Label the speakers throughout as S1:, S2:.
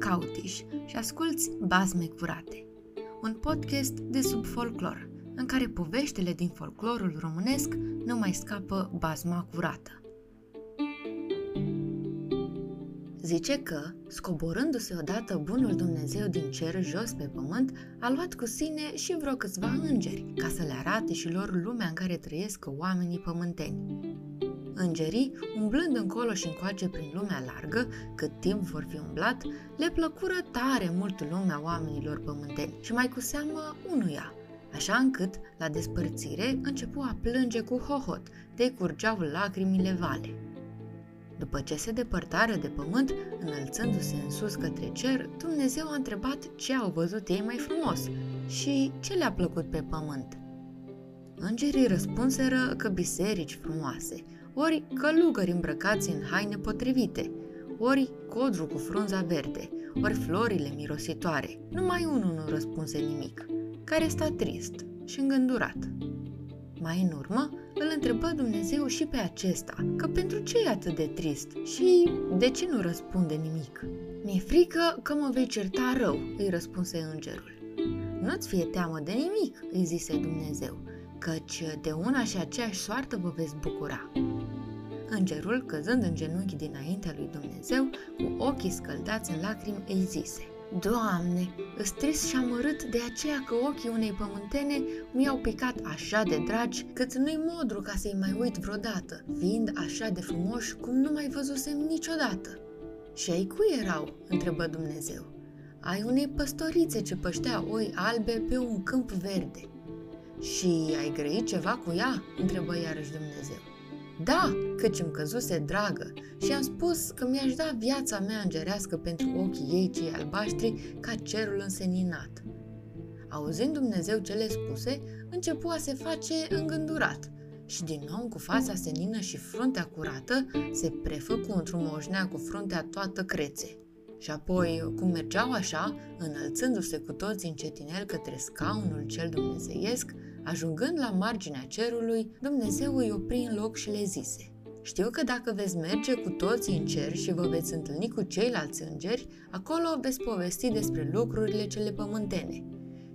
S1: Hautiș și asculți Bazme Curate, un podcast de sub folclor, în care poveștile din folclorul românesc nu mai scapă bazma curată. Zice că, scoborându-se odată bunul Dumnezeu din cer jos pe pământ, a luat cu sine și vreo câțiva îngeri, ca să le arate și lor lumea în care trăiesc oamenii pământeni. Îngerii, umblând încolo și încoace prin lumea largă, cât timp vor fi umblat, le plăcură tare mult lumea oamenilor pământeni și mai cu seamă unuia, așa încât, la despărțire, începu a plânge cu hohot, de curgeau lacrimile vale. După ce se depărtară de pământ, înălțându-se în sus către cer, Dumnezeu a întrebat ce au văzut ei mai frumos și ce le-a plăcut pe pământ. Îngerii răspunseră că biserici frumoase, ori călugări îmbrăcați în haine potrivite, ori codru cu frunza verde, ori florile mirositoare. Numai unul nu răspunse nimic, care sta trist și îngândurat. Mai în urmă, îl întrebă Dumnezeu și pe acesta, că pentru ce e atât de trist și de ce nu răspunde nimic. Mi-e frică că mă vei certa rău, îi răspunse îngerul. Nu-ți fie teamă de nimic, îi zise Dumnezeu, căci de una și aceeași soartă vă veți bucura. Îngerul, căzând în genunchi dinaintea lui Dumnezeu, cu ochii scăldați în lacrimi, îi zise Doamne, îți trist și amărât de aceea că ochii unei pământene mi-au picat așa de dragi, cât nu-i modru ca să-i mai uit vreodată, fiind așa de frumoși cum nu mai văzusem niciodată. Și ai cui erau? întrebă Dumnezeu. Ai unei păstorițe ce păștea oi albe pe un câmp verde. Și ai grăit ceva cu ea? întrebă iarăși Dumnezeu. Da, căci îmi căzuse dragă și am spus că mi-aș da viața mea îngerească pentru ochii ei cei albaștri ca cerul înseninat. Auzind Dumnezeu cele spuse, începu a se face îngândurat și din nou cu fața senină și fruntea curată se prefăcu într-un moșnea cu fruntea toată crețe. Și apoi, cum mergeau așa, înălțându-se cu toți încetinel către scaunul cel dumnezeiesc, Ajungând la marginea cerului, Dumnezeu îi opri în loc și le zise Știu că dacă veți merge cu toții în cer și vă veți întâlni cu ceilalți îngeri, acolo veți povesti despre lucrurile cele pământene.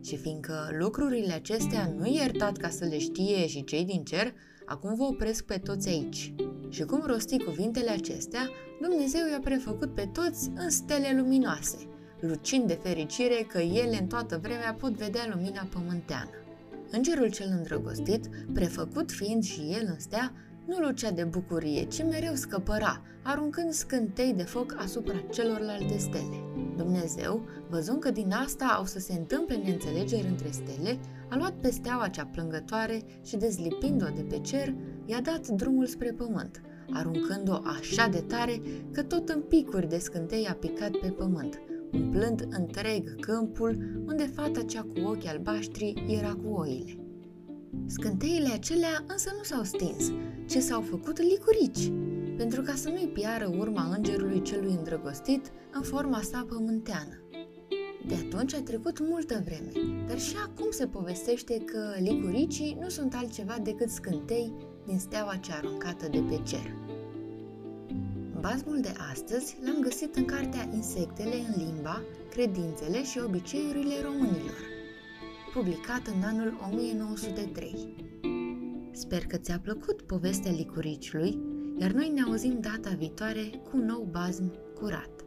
S1: Și fiindcă lucrurile acestea nu iertat ca să le știe și cei din cer, acum vă opresc pe toți aici. Și cum rosti cuvintele acestea, Dumnezeu i-a prefăcut pe toți în stele luminoase, lucind de fericire că ele în toată vremea pot vedea lumina pământeană. Îngerul cel îndrăgostit, prefăcut fiind și el în stea, nu lucea de bucurie, ci mereu scăpăra, aruncând scântei de foc asupra celorlalte stele. Dumnezeu, văzând că din asta au să se întâmple neînțelegeri între stele, a luat pe steaua cea plângătoare și dezlipind-o de pe cer, i-a dat drumul spre pământ, aruncând-o așa de tare că tot în picuri de scântei a picat pe pământ, umplând întreg câmpul unde fata cea cu ochi albaștri era cu oile. Scânteile acelea însă nu s-au stins, ci s-au făcut licurici, pentru ca să nu-i piară urma îngerului celui îndrăgostit în forma sa pământeană. De atunci a trecut multă vreme, dar și acum se povestește că licuricii nu sunt altceva decât scântei din steaua cea aruncată de pe cer. Bazmul de astăzi l-am găsit în cartea Insectele în limba, credințele și obiceiurile românilor, publicat în anul 1903. Sper că ți-a plăcut povestea licuriciului, iar noi ne auzim data viitoare cu un nou bazm curat.